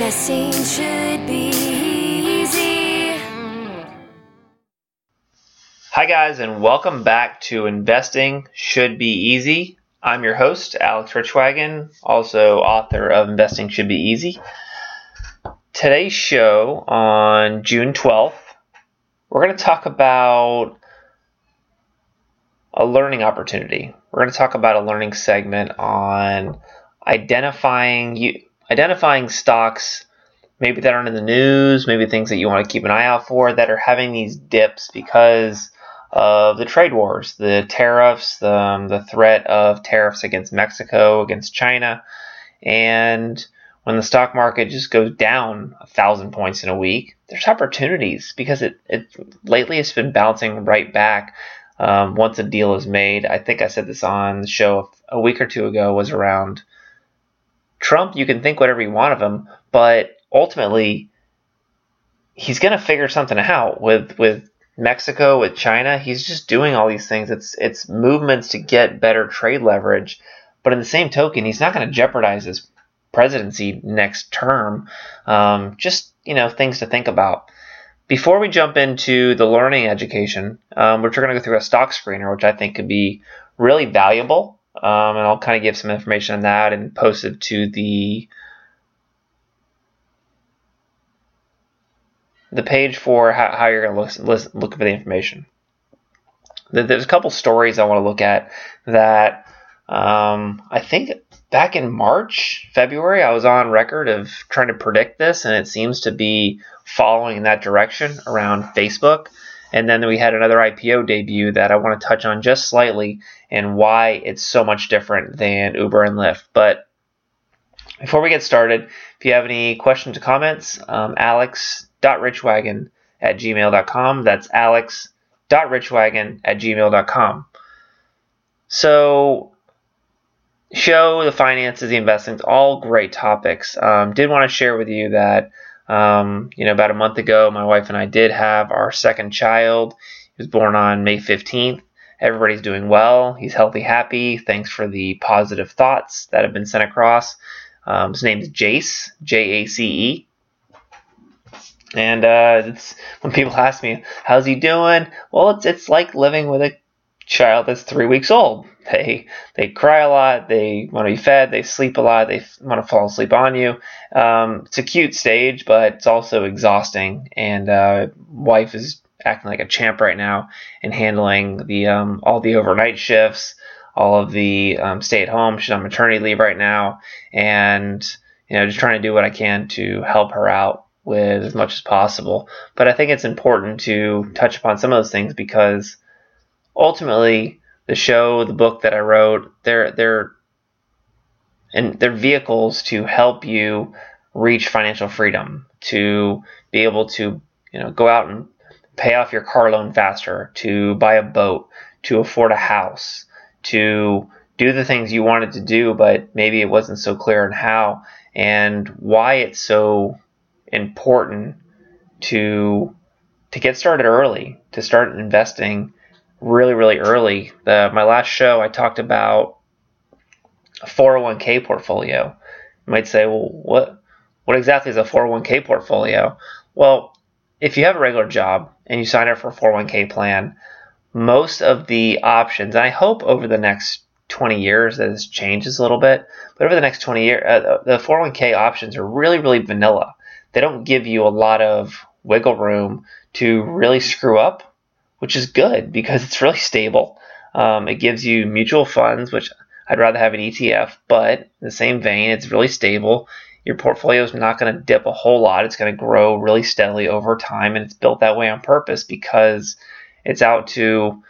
Investing should be easy. Hi, guys, and welcome back to Investing Should Be Easy. I'm your host, Alex Richwagon, also author of Investing Should Be Easy. Today's show on June 12th, we're going to talk about a learning opportunity. We're going to talk about a learning segment on identifying identifying stocks maybe that aren't in the news, maybe things that you want to keep an eye out for that are having these dips because of the trade wars, the tariffs, the, um, the threat of tariffs against Mexico, against China, and when the stock market just goes down a thousand points in a week, there's opportunities because it, it lately it's been bouncing right back um, once a deal is made. I think I said this on the show a week or two ago was around Trump. You can think whatever you want of him, but ultimately he's going to figure something out with with Mexico, with China. He's just doing all these things. It's it's movements to get better trade leverage, but in the same token, he's not going to jeopardize his presidency next term. Um, just you know things to think about. Before we jump into the learning education, um, we're going to go through a stock screener, which I think could be really valuable. Um, and I'll kind of give some information on that and post it to the the page for how, how you're going to look, look for the information. There's a couple stories I want to look at that um, I think back in March, February, I was on record of trying to predict this, and it seems to be following in that direction around Facebook. And then we had another IPO debut that I want to touch on just slightly and why it's so much different than Uber and Lyft. But before we get started, if you have any questions or comments, um, alex.richwagon at gmail.com. That's alex.richwagon at gmail.com. So show, the finances, the investments, all great topics. Um, did want to share with you that, um, you know, about a month ago, my wife and I did have our second child. He was born on May 15th. Everybody's doing well. He's healthy, happy. Thanks for the positive thoughts that have been sent across. Um, his name is Jace, J A C E. And uh, when people ask me, "How's he doing?" Well, it's it's like living with a child that's three weeks old. They they cry a lot. They want to be fed. They sleep a lot. They want to fall asleep on you. Um, it's a cute stage, but it's also exhausting. And uh, wife is acting like a champ right now and handling the um, all the overnight shifts, all of the um, stay at home. She's on maternity leave right now, and you know just trying to do what I can to help her out with as much as possible. But I think it's important to touch upon some of those things because ultimately the show, the book that I wrote, they're they're and they're vehicles to help you reach financial freedom, to be able to you know go out and pay off your car loan faster, to buy a boat, to afford a house, to do the things you wanted to do, but maybe it wasn't so clear on how, and why it's so important to to get started early, to start investing really, really early. The, my last show, I talked about a 401k portfolio. You might say, well, what, what exactly is a 401k portfolio? Well, if you have a regular job and you sign up for a 401k plan, most of the options, and I hope over the next 20 years that this changes a little bit, but over the next 20 years, uh, the 401k options are really, really vanilla. They don't give you a lot of wiggle room to really screw up which is good because it's really stable. Um, it gives you mutual funds, which I'd rather have an ETF, but in the same vein, it's really stable. Your portfolio is not going to dip a whole lot. It's going to grow really steadily over time, and it's built that way on purpose because it's out to,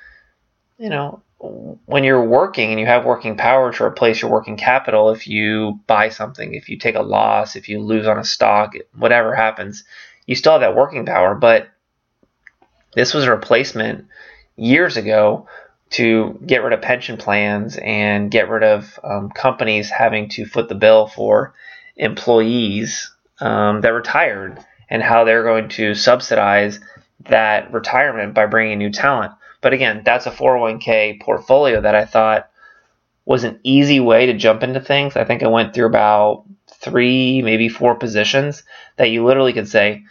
you know, when you're working and you have working power to replace your working capital, if you buy something, if you take a loss, if you lose on a stock, whatever happens, you still have that working power, but this was a replacement years ago to get rid of pension plans and get rid of um, companies having to foot the bill for employees um, that retired and how they're going to subsidize that retirement by bringing new talent. But again, that's a 401k portfolio that I thought was an easy way to jump into things. I think I went through about three, maybe four positions that you literally could say,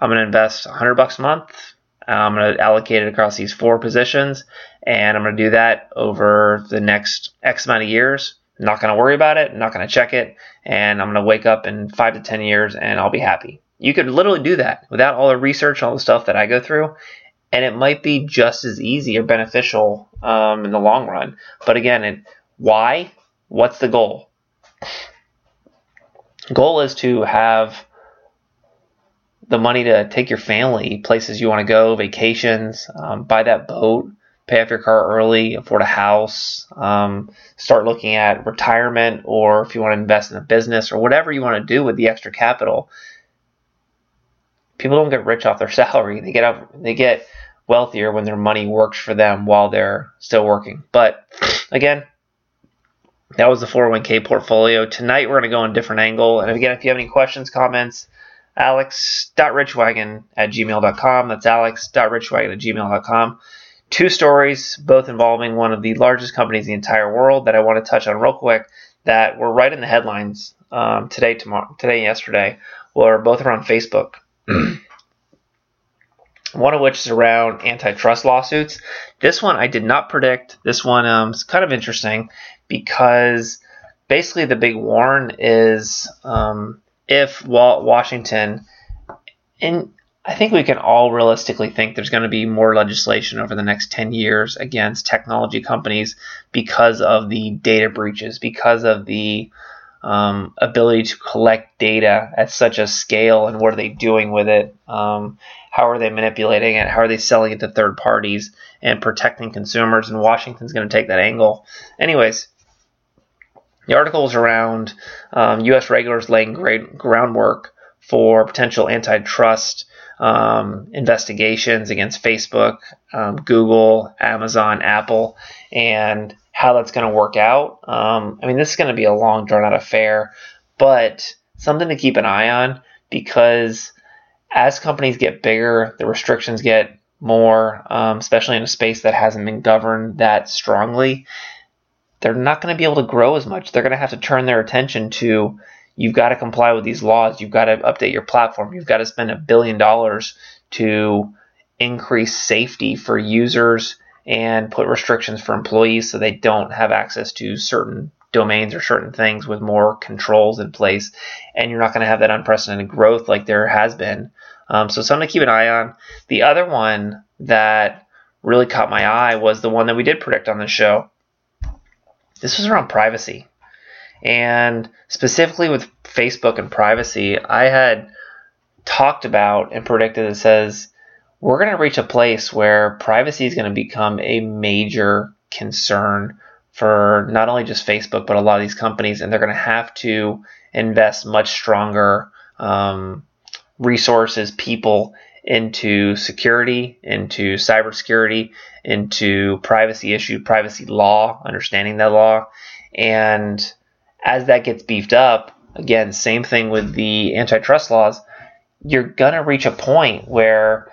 I'm going to invest 100 bucks a month. I'm going to allocate it across these four positions, and I'm going to do that over the next X amount of years. I'm not going to worry about it. I'm not going to check it, and I'm going to wake up in five to 10 years and I'll be happy. You could literally do that without all the research, and all the stuff that I go through, and it might be just as easy or beneficial um, in the long run. But again, it, why? What's the goal? Goal is to have the money to take your family places you want to go, vacations, um, buy that boat, pay off your car early, afford a house, um, start looking at retirement, or if you want to invest in a business or whatever you want to do with the extra capital. People don't get rich off their salary; they get up, they get wealthier when their money works for them while they're still working. But again, that was the 401k portfolio. Tonight we're going to go on a different angle. And again, if you have any questions, comments, alex.richwagon at gmail.com. That's alex.richwagon at gmail.com. Two stories, both involving one of the largest companies in the entire world that I want to touch on real quick that were right in the headlines um, today, tomorrow, today, yesterday, were both around Facebook. one of which is around antitrust lawsuits. This one I did not predict. This one um, is kind of interesting because basically the big warn is um, if Washington, and I think we can all realistically think there's going to be more legislation over the next 10 years against technology companies because of the data breaches, because of the um, ability to collect data at such a scale and what are they doing with it? Um, how are they manipulating it? How are they selling it to third parties and protecting consumers? And Washington's going to take that angle. Anyways, the article is around um, U.S. regulators laying great groundwork for potential antitrust um, investigations against Facebook, um, Google, Amazon, Apple, and how that's going to work out. Um, I mean, this is going to be a long, drawn out affair, but something to keep an eye on because as companies get bigger, the restrictions get more, um, especially in a space that hasn't been governed that strongly. They're not going to be able to grow as much. They're going to have to turn their attention to you've got to comply with these laws. You've got to update your platform. You've got to spend a billion dollars to increase safety for users and put restrictions for employees so they don't have access to certain domains or certain things with more controls in place. And you're not going to have that unprecedented growth like there has been um, so something to keep an eye on. The other one that really caught my eye was the one that we did predict on the show. This was around privacy. And specifically with Facebook and privacy, I had talked about and predicted it says we're going to reach a place where privacy is going to become a major concern for not only just Facebook, but a lot of these companies, and they're going to have to invest much stronger um, resources, people into security, into cybersecurity, into privacy issue, privacy law, understanding that law. And as that gets beefed up, again, same thing with the antitrust laws, you're going to reach a point where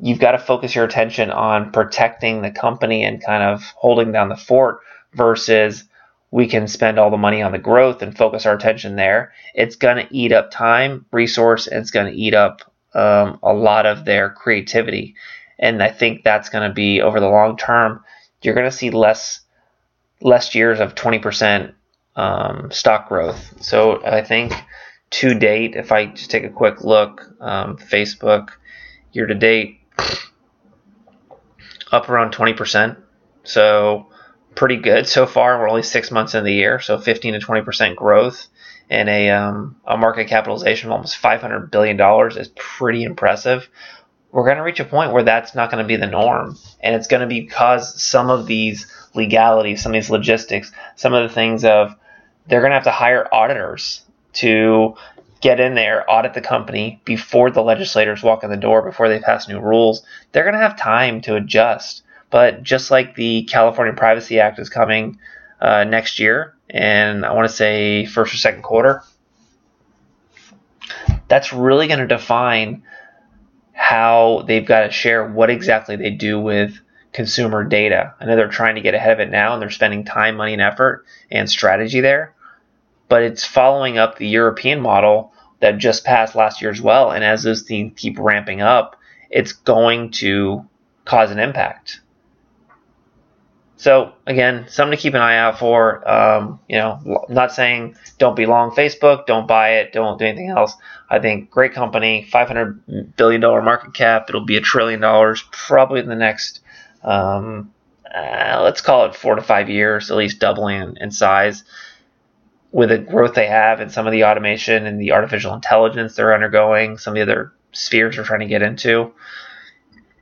you've got to focus your attention on protecting the company and kind of holding down the fort versus we can spend all the money on the growth and focus our attention there. It's going to eat up time, resource, and it's going to eat up um, a lot of their creativity. And I think that's going to be over the long term. You're going to see less less years of 20% um, stock growth. So I think to date, if I just take a quick look, um, Facebook year to date up around 20%. So pretty good so far. We're only six months in the year, so 15 to 20 percent growth and a um, a market capitalization of almost 500 billion dollars is pretty impressive. We're going to reach a point where that's not going to be the norm, and it's going to be because some of these legalities, some of these logistics, some of the things of they're going to have to hire auditors to get in there, audit the company before the legislators walk in the door, before they pass new rules. They're going to have time to adjust but just like the California Privacy Act is coming uh, next year, and I want to say first or second quarter, that's really going to define how they've got to share what exactly they do with consumer data. I know they're trying to get ahead of it now and they're spending time, money, and effort and strategy there. but it's following up the European model that just passed last year as well. And as those things keep ramping up, it's going to cause an impact. So again, something to keep an eye out for. Um, you know, not saying don't be long Facebook, don't buy it, don't do anything else. I think great company, 500 billion dollar market cap. It'll be a trillion dollars probably in the next, um, uh, let's call it four to five years, at least doubling in, in size. With the growth they have and some of the automation and the artificial intelligence they're undergoing, some of the other spheres they're trying to get into.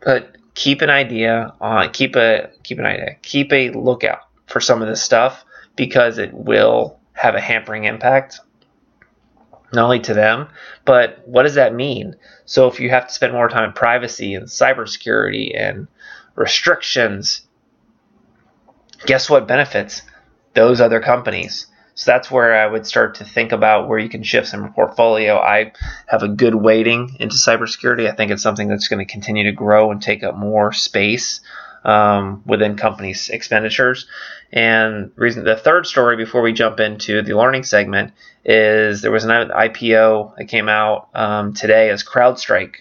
But keep an idea on keep a keep an idea keep a lookout for some of this stuff because it will have a hampering impact not only to them but what does that mean? So if you have to spend more time in privacy and cybersecurity and restrictions guess what benefits those other companies so that's where I would start to think about where you can shift some portfolio. I have a good weighting into cybersecurity. I think it's something that's going to continue to grow and take up more space um, within companies' expenditures. And reason the third story before we jump into the learning segment is there was an IPO that came out um, today as CrowdStrike.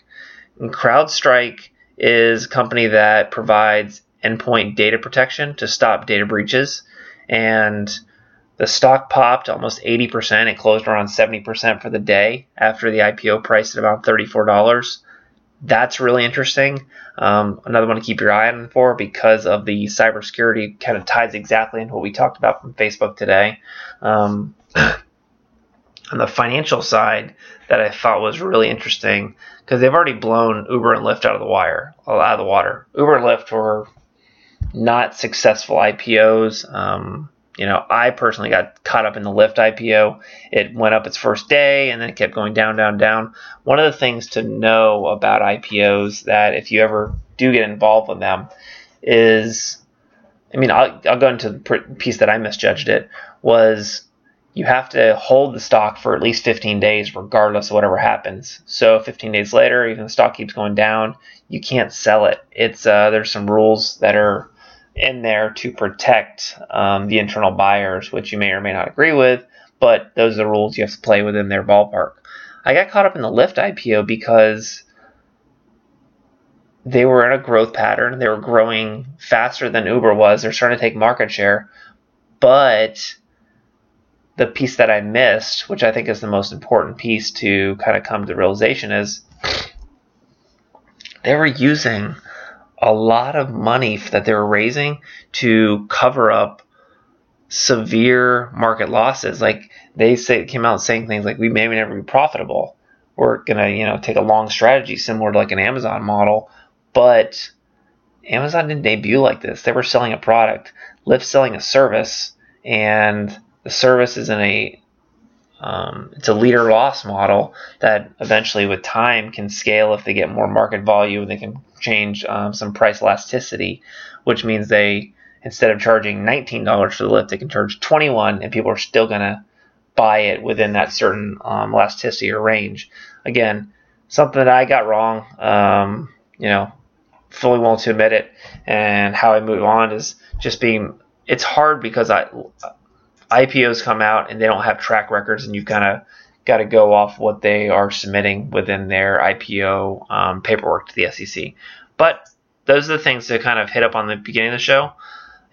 And CrowdStrike is a company that provides endpoint data protection to stop data breaches and the stock popped almost 80%. It closed around 70% for the day after the IPO priced at about $34. That's really interesting. Um, another one to keep your eye on for because of the cybersecurity kind of ties exactly into what we talked about from Facebook today. Um, on the financial side, that I thought was really interesting because they've already blown Uber and Lyft out of the wire, out of the water. Uber and Lyft were not successful IPOs. Um, you know, I personally got caught up in the Lyft IPO. It went up its first day and then it kept going down, down, down. One of the things to know about IPOs that if you ever do get involved with them is, I mean, I'll, I'll go into the piece that I misjudged it was you have to hold the stock for at least 15 days regardless of whatever happens. So 15 days later, even the stock keeps going down, you can't sell it. It's uh, there's some rules that are in there to protect um, the internal buyers, which you may or may not agree with, but those are the rules you have to play within their ballpark. I got caught up in the Lyft IPO because they were in a growth pattern. They were growing faster than Uber was. They're starting to take market share. But the piece that I missed, which I think is the most important piece to kind of come to realization, is they were using a lot of money that they were raising to cover up severe market losses. Like they say, came out saying things like, "We may never be profitable. We're gonna, you know, take a long strategy similar to like an Amazon model." But Amazon didn't debut like this. They were selling a product, Lyft selling a service, and the service is in a um, it's a leader loss model that eventually, with time, can scale if they get more market volume. They can change um, some price elasticity, which means they instead of charging $19 for the lift, they can charge 21, and people are still gonna buy it within that certain um, elasticity or range. Again, something that I got wrong. Um, you know, fully willing to admit it. And how I move on is just being. It's hard because I IPOs come out and they don't have track records, and you've kind of got to go off what they are submitting within their IPO um, paperwork to the SEC. But those are the things to kind of hit up on the beginning of the show.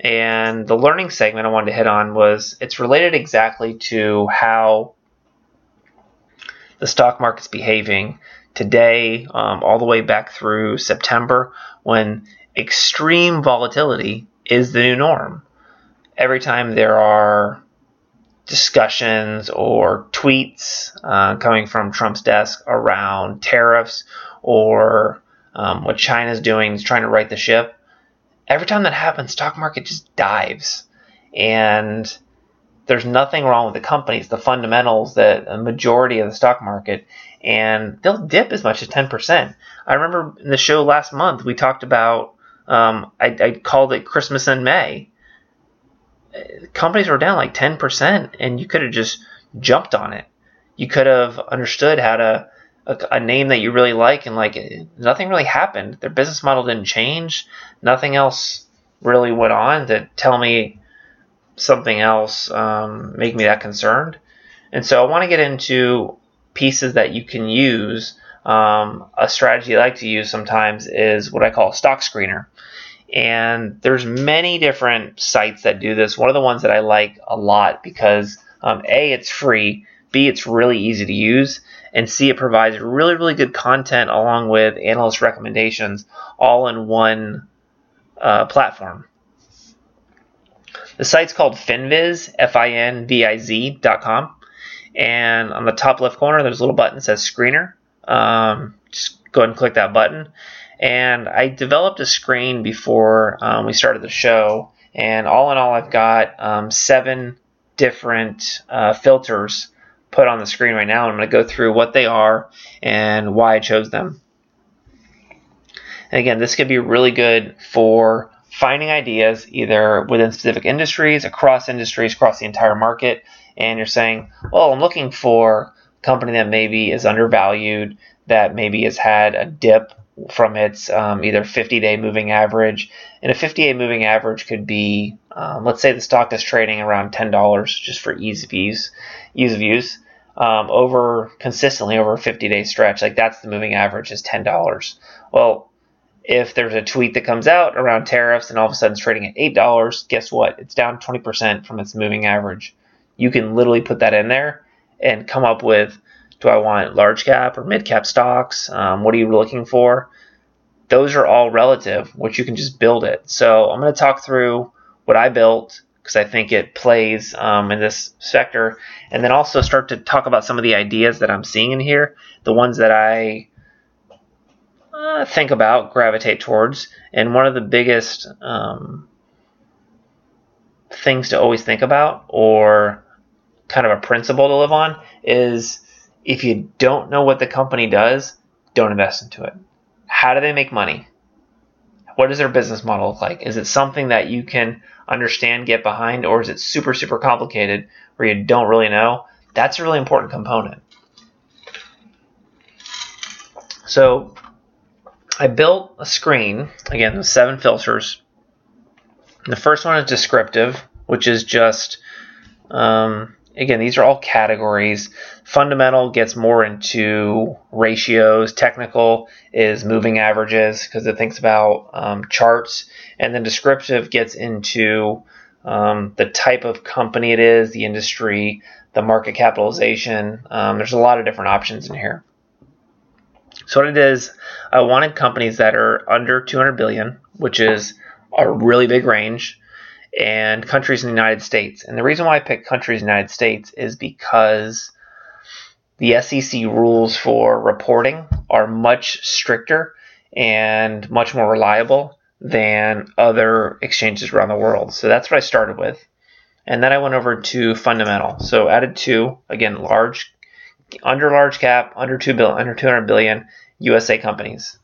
And the learning segment I wanted to hit on was it's related exactly to how the stock market's behaving today, um, all the way back through September, when extreme volatility is the new norm. Every time there are discussions or tweets uh, coming from Trump's desk around tariffs or um, what China's doing is trying to right the ship. Every time that happens, stock market just dives, and there's nothing wrong with the companies, the fundamentals, the, the majority of the stock market, and they'll dip as much as 10%. I remember in the show last month we talked about um, I, I called it Christmas in May companies were down like 10% and you could have just jumped on it. You could have understood how to a, a, name that you really like and like nothing really happened. Their business model didn't change. Nothing else really went on to tell me something else, um, make me that concerned. And so I want to get into pieces that you can use. Um, a strategy I like to use sometimes is what I call a stock screener. And there's many different sites that do this. One of the ones that I like a lot because um, A, it's free, B, it's really easy to use, and C, it provides really, really good content along with analyst recommendations all in one uh, platform. The site's called Finviz, F-I-N-V-I-Z dot com. And on the top left corner, there's a little button that says Screener. Um, just go ahead and click that button. And I developed a screen before um, we started the show. And all in all, I've got um, seven different uh, filters put on the screen right now. I'm going to go through what they are and why I chose them. And again, this could be really good for finding ideas either within specific industries, across industries, across the entire market, and you're saying, well, I'm looking for a company that maybe is undervalued, that maybe has had a dip from its um, either 50 day moving average. And a 50 day moving average could be, um, let's say the stock is trading around $10 just for ease of use, ease of use. Um, over consistently over a 50 day stretch, like that's the moving average is $10. Well, if there's a tweet that comes out around tariffs and all of a sudden it's trading at $8, guess what? It's down 20% from its moving average. You can literally put that in there and come up with do I want large cap or mid cap stocks? Um, what are you looking for? Those are all relative, which you can just build it. So I'm going to talk through what I built because I think it plays um, in this sector, and then also start to talk about some of the ideas that I'm seeing in here, the ones that I uh, think about, gravitate towards. And one of the biggest um, things to always think about, or kind of a principle to live on, is if you don't know what the company does, don't invest into it. How do they make money? What does their business model look like? Is it something that you can understand, get behind, or is it super, super complicated where you don't really know? That's a really important component. So I built a screen, again, with seven filters. The first one is descriptive, which is just, um, again, these are all categories. Fundamental gets more into ratios. Technical is moving averages because it thinks about um, charts. And then descriptive gets into um, the type of company it is, the industry, the market capitalization. Um, there's a lot of different options in here. So what it is, I wanted companies that are under 200 billion, which is a really big range, and countries in the United States. And the reason why I picked countries in the United States is because the SEC rules for reporting are much stricter and much more reliable than other exchanges around the world. So that's what I started with. And then I went over to fundamental. So added two, again, large under large cap, under two billion, under 200 billion USA companies.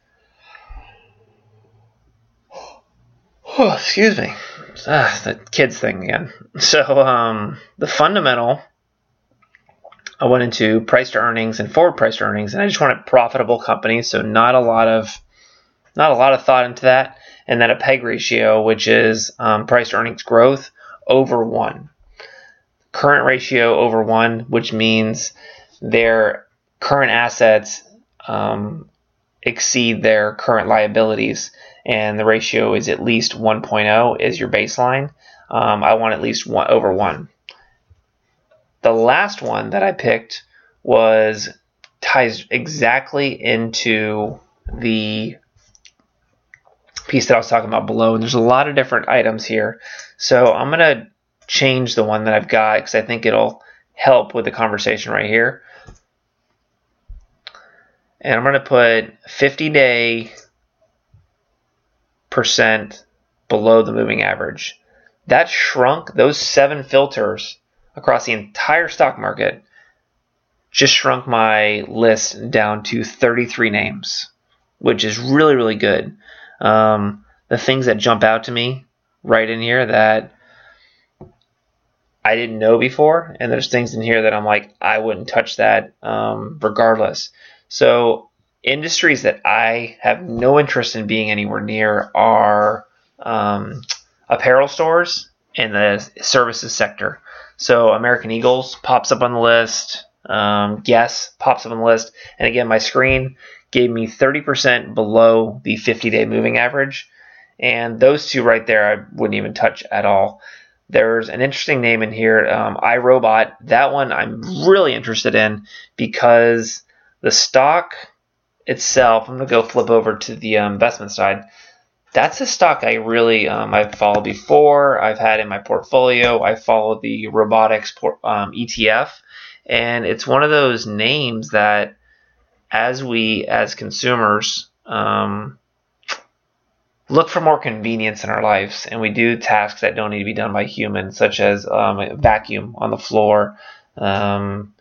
Oh, excuse me. Ah, the kids thing again. So um, the fundamental, I went into price to earnings and forward price to earnings, and I just wanted profitable companies. So not a lot of not a lot of thought into that. And then a PEG ratio, which is um, price to earnings growth over one. Current ratio over one, which means their current assets um, exceed their current liabilities, and the ratio is at least 1.0 is your baseline. Um, I want at least one over one. The last one that I picked was ties exactly into the piece that I was talking about below, and there's a lot of different items here. So I'm gonna change the one that I've got because I think it'll help with the conversation right here and I'm going to put 50 day percent below the moving average. That shrunk those seven filters across the entire stock market just shrunk my list down to 33 names, which is really, really good. Um, the things that jump out to me right in here that I didn't know before, and there's things in here that I'm like, I wouldn't touch that um, regardless. So industries that I have no interest in being anywhere near are um, apparel stores and the services sector. So American Eagles pops up on the list. Um, Guess pops up on the list. And again, my screen gave me 30% below the 50 day moving average. And those two right there, I wouldn't even touch at all. There's an interesting name in here, um, iRobot. That one I'm really interested in because the stock itself, I'm to go flip over to the um, investment side. That's a stock I really um, I've followed before. I've had in my portfolio. I follow the robotics um, ETF, and it's one of those names that, as we as consumers, um, look for more convenience in our lives and we do tasks that don't need to be done by humans, such as um, vacuum on the floor, um,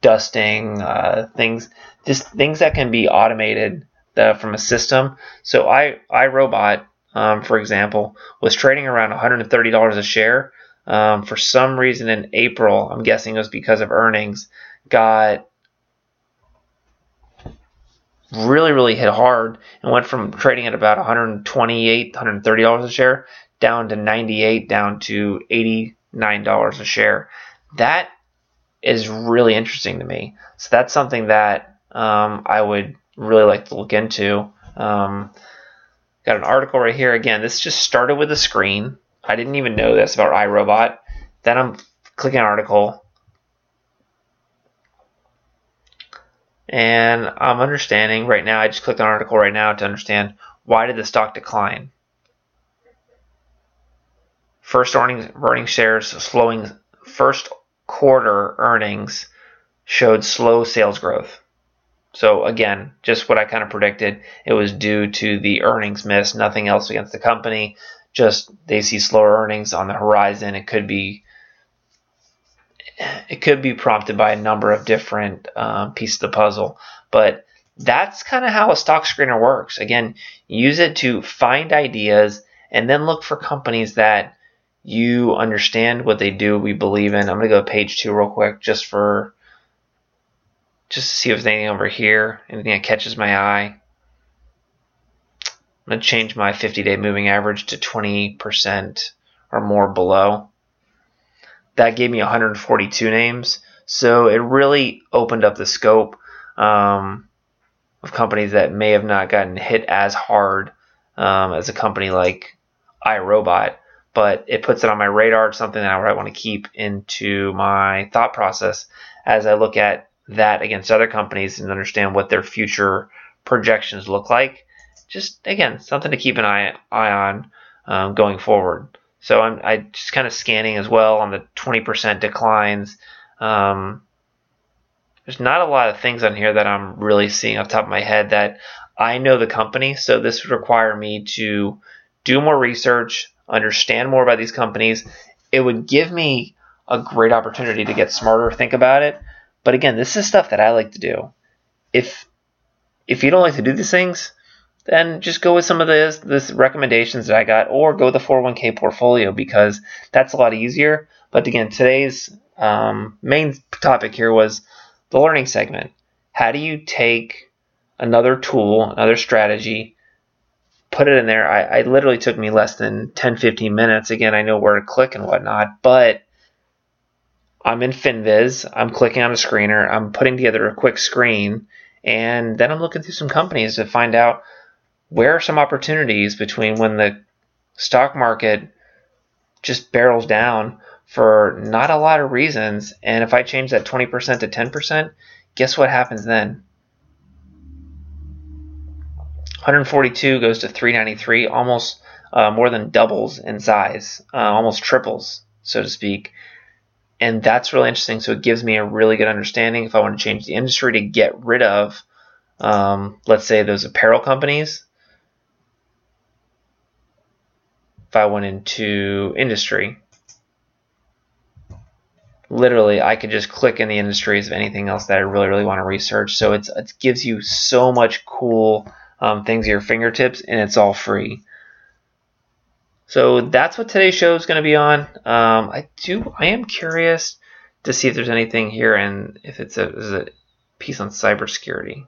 dusting, uh, things, just things that can be automated uh, from a system. So I, iRobot, um, for example, was trading around $130 a share. Um, for some reason in April, I'm guessing it was because of earnings, got really, really hit hard and went from trading at about 128 $130 a share down to 98 down to $89 a share. That is really interesting to me. So that's something that um, I would really like to look into. Um, got an article right here. Again, this just started with a screen. I didn't even know this about iRobot. Then I'm clicking article. And I'm understanding right now, I just clicked on an article right now to understand why did the stock decline. First earnings, earnings shares slowing, first quarter earnings showed slow sales growth. So again, just what I kind of predicted. It was due to the earnings miss, nothing else against the company. Just they see slower earnings on the horizon. It could be it could be prompted by a number of different um, pieces of the puzzle. But that's kind of how a stock screener works. Again, use it to find ideas and then look for companies that you understand what they do, we believe in. I'm to go to page two real quick just for just to see if there's anything over here, anything that catches my eye. I'm going to change my 50 day moving average to 20% or more below that gave me 142 names. So it really opened up the scope um, of companies that may have not gotten hit as hard um, as a company like iRobot, but it puts it on my radar. It's something that I want to keep into my thought process as I look at that against other companies and understand what their future projections look like. Just again, something to keep an eye eye on um, going forward. So I'm I just kind of scanning as well on the 20% declines. Um, there's not a lot of things on here that I'm really seeing off top of my head that I know the company. So this would require me to do more research, understand more about these companies. It would give me a great opportunity to get smarter, think about it. But again, this is stuff that I like to do. If if you don't like to do these things, then just go with some of the this recommendations that I got, or go with the 401k portfolio because that's a lot easier. But again, today's um, main topic here was the learning segment. How do you take another tool, another strategy, put it in there? I, I literally took me less than 10, 15 minutes. Again, I know where to click and whatnot, but I'm in FinViz. I'm clicking on a screener. I'm putting together a quick screen, and then I'm looking through some companies to find out where are some opportunities between when the stock market just barrels down for not a lot of reasons and if I change that 20% to 10%, guess what happens then? 142 goes to 393, almost uh, more than doubles in size, uh, almost triples, so to speak. And that's really interesting. So it gives me a really good understanding if I want to change the industry to get rid of, um, let's say, those apparel companies if I went into industry, literally I could just click in the industries of anything else that I really, really want to research. So it gives you so much cool um, things at your fingertips and it's all free. So that's what today's show is going to be on. Um, I do, I am curious to see if there's anything here and if it's a, a piece on cybersecurity.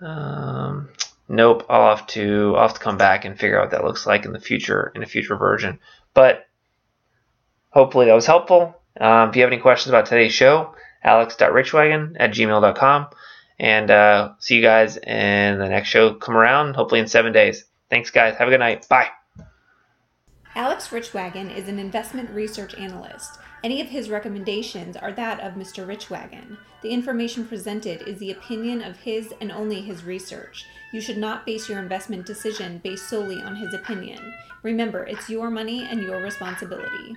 Um, nope, I'll have to I'll have to come back and figure out what that looks like in the future in a future version. But hopefully that was helpful. Um, if you have any questions about today's show, alex.richwagon at gmail.com. And uh, see you guys in the next show. Come around, hopefully in seven days. Thanks, guys. Have a good night. Bye. Alex Richwagon is an investment research analyst. Any of his recommendations are that of Mr. Richwagon. The information presented is the opinion of his and only his research. You should not base your investment decision based solely on his opinion. Remember, it's your money and your responsibility.